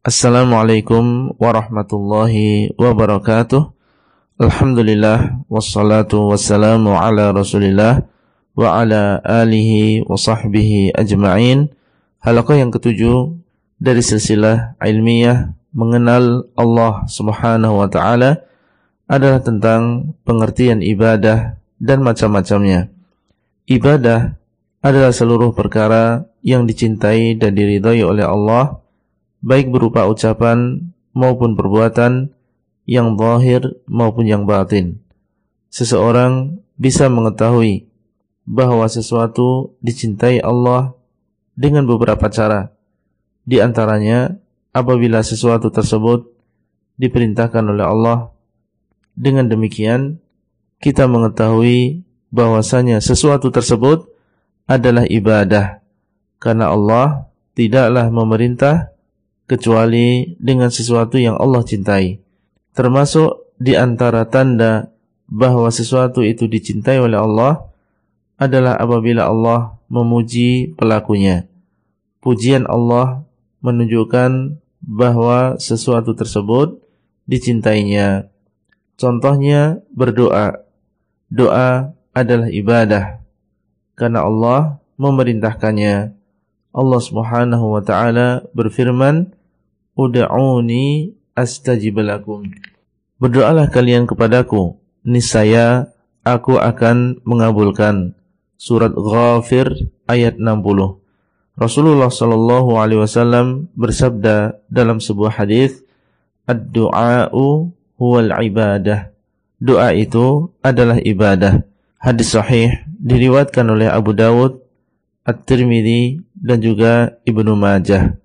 Assalamualaikum warahmatullahi wabarakatuh. Alhamdulillah wassalatu wassalamu ala Rasulillah wa ala alihi wa sahbihi ajma'in. Halaqah yang ketujuh dari silsilah ilmiah mengenal Allah Subhanahu wa taala adalah tentang pengertian ibadah dan macam-macamnya. Ibadah adalah seluruh perkara yang dicintai dan diridhai oleh Allah baik berupa ucapan maupun perbuatan yang zahir maupun yang batin. Seseorang bisa mengetahui bahawa sesuatu dicintai Allah dengan beberapa cara. Di antaranya apabila sesuatu tersebut diperintahkan oleh Allah. Dengan demikian kita mengetahui bahwasanya sesuatu tersebut adalah ibadah karena Allah tidaklah memerintah kecuali dengan sesuatu yang Allah cintai. Termasuk di antara tanda bahawa sesuatu itu dicintai oleh Allah adalah apabila Allah memuji pelakunya. Pujian Allah menunjukkan bahawa sesuatu tersebut dicintainya. Contohnya berdoa. Doa adalah ibadah karena Allah memerintahkannya. Allah Subhanahu wa taala berfirman, Ud'uni astajib lakum. Berdoalah kalian kepadaku, niscaya aku akan mengabulkan. Surat Ghafir ayat 60. Rasulullah sallallahu alaihi wasallam bersabda dalam sebuah hadis, "Ad-du'a'u huwal ibadah." Doa itu adalah ibadah. Hadis sahih diriwayatkan oleh Abu Dawud, At-Tirmidzi dan juga Ibnu Majah.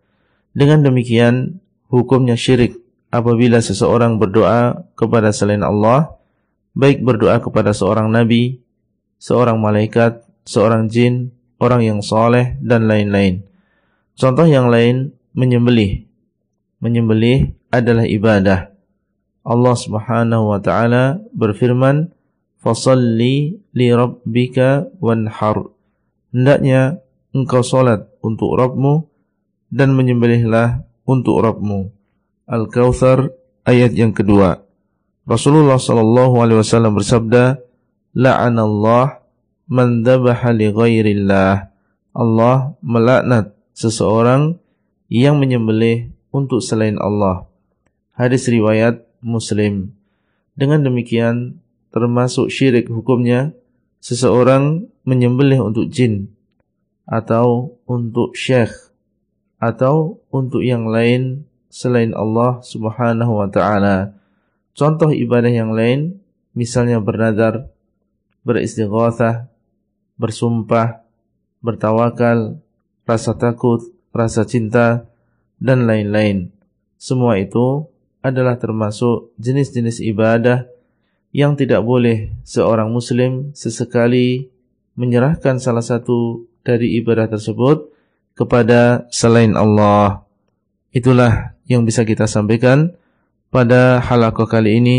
Dengan demikian, hukumnya syirik apabila seseorang berdoa kepada selain Allah, baik berdoa kepada seorang nabi, seorang malaikat, seorang jin, orang yang soleh dan lain-lain. Contoh yang lain menyembelih. Menyembelih adalah ibadah. Allah Subhanahu wa taala berfirman, "Fashalli li rabbika wanhar." Hendaknya engkau salat untuk Rabbmu dan menyembelihlah untuk Rabbmu. Al-Kawthar ayat yang kedua. Rasulullah sallallahu alaihi wasallam bersabda, "La'anallah man dhabaha li ghairillah." Allah melaknat seseorang yang menyembelih untuk selain Allah. Hadis riwayat Muslim. Dengan demikian termasuk syirik hukumnya seseorang menyembelih untuk jin atau untuk syekh atau untuk yang lain selain Allah Subhanahu wa taala. Contoh ibadah yang lain misalnya bernazar, beristighatsah, bersumpah, bertawakal, rasa takut, rasa cinta dan lain-lain. Semua itu adalah termasuk jenis-jenis ibadah yang tidak boleh seorang muslim sesekali menyerahkan salah satu dari ibadah tersebut kepada selain Allah. Itulah yang bisa kita sampaikan pada halaqah kali ini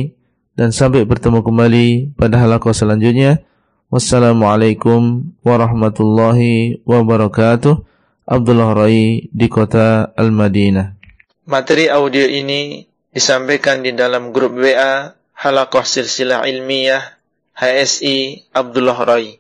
dan sampai bertemu kembali pada halaqah selanjutnya. Wassalamualaikum warahmatullahi wabarakatuh. Abdullah Rai di kota Al-Madinah. Materi audio ini disampaikan di dalam grup WA Halaqah Silsilah Ilmiah HSI Abdullah Rai.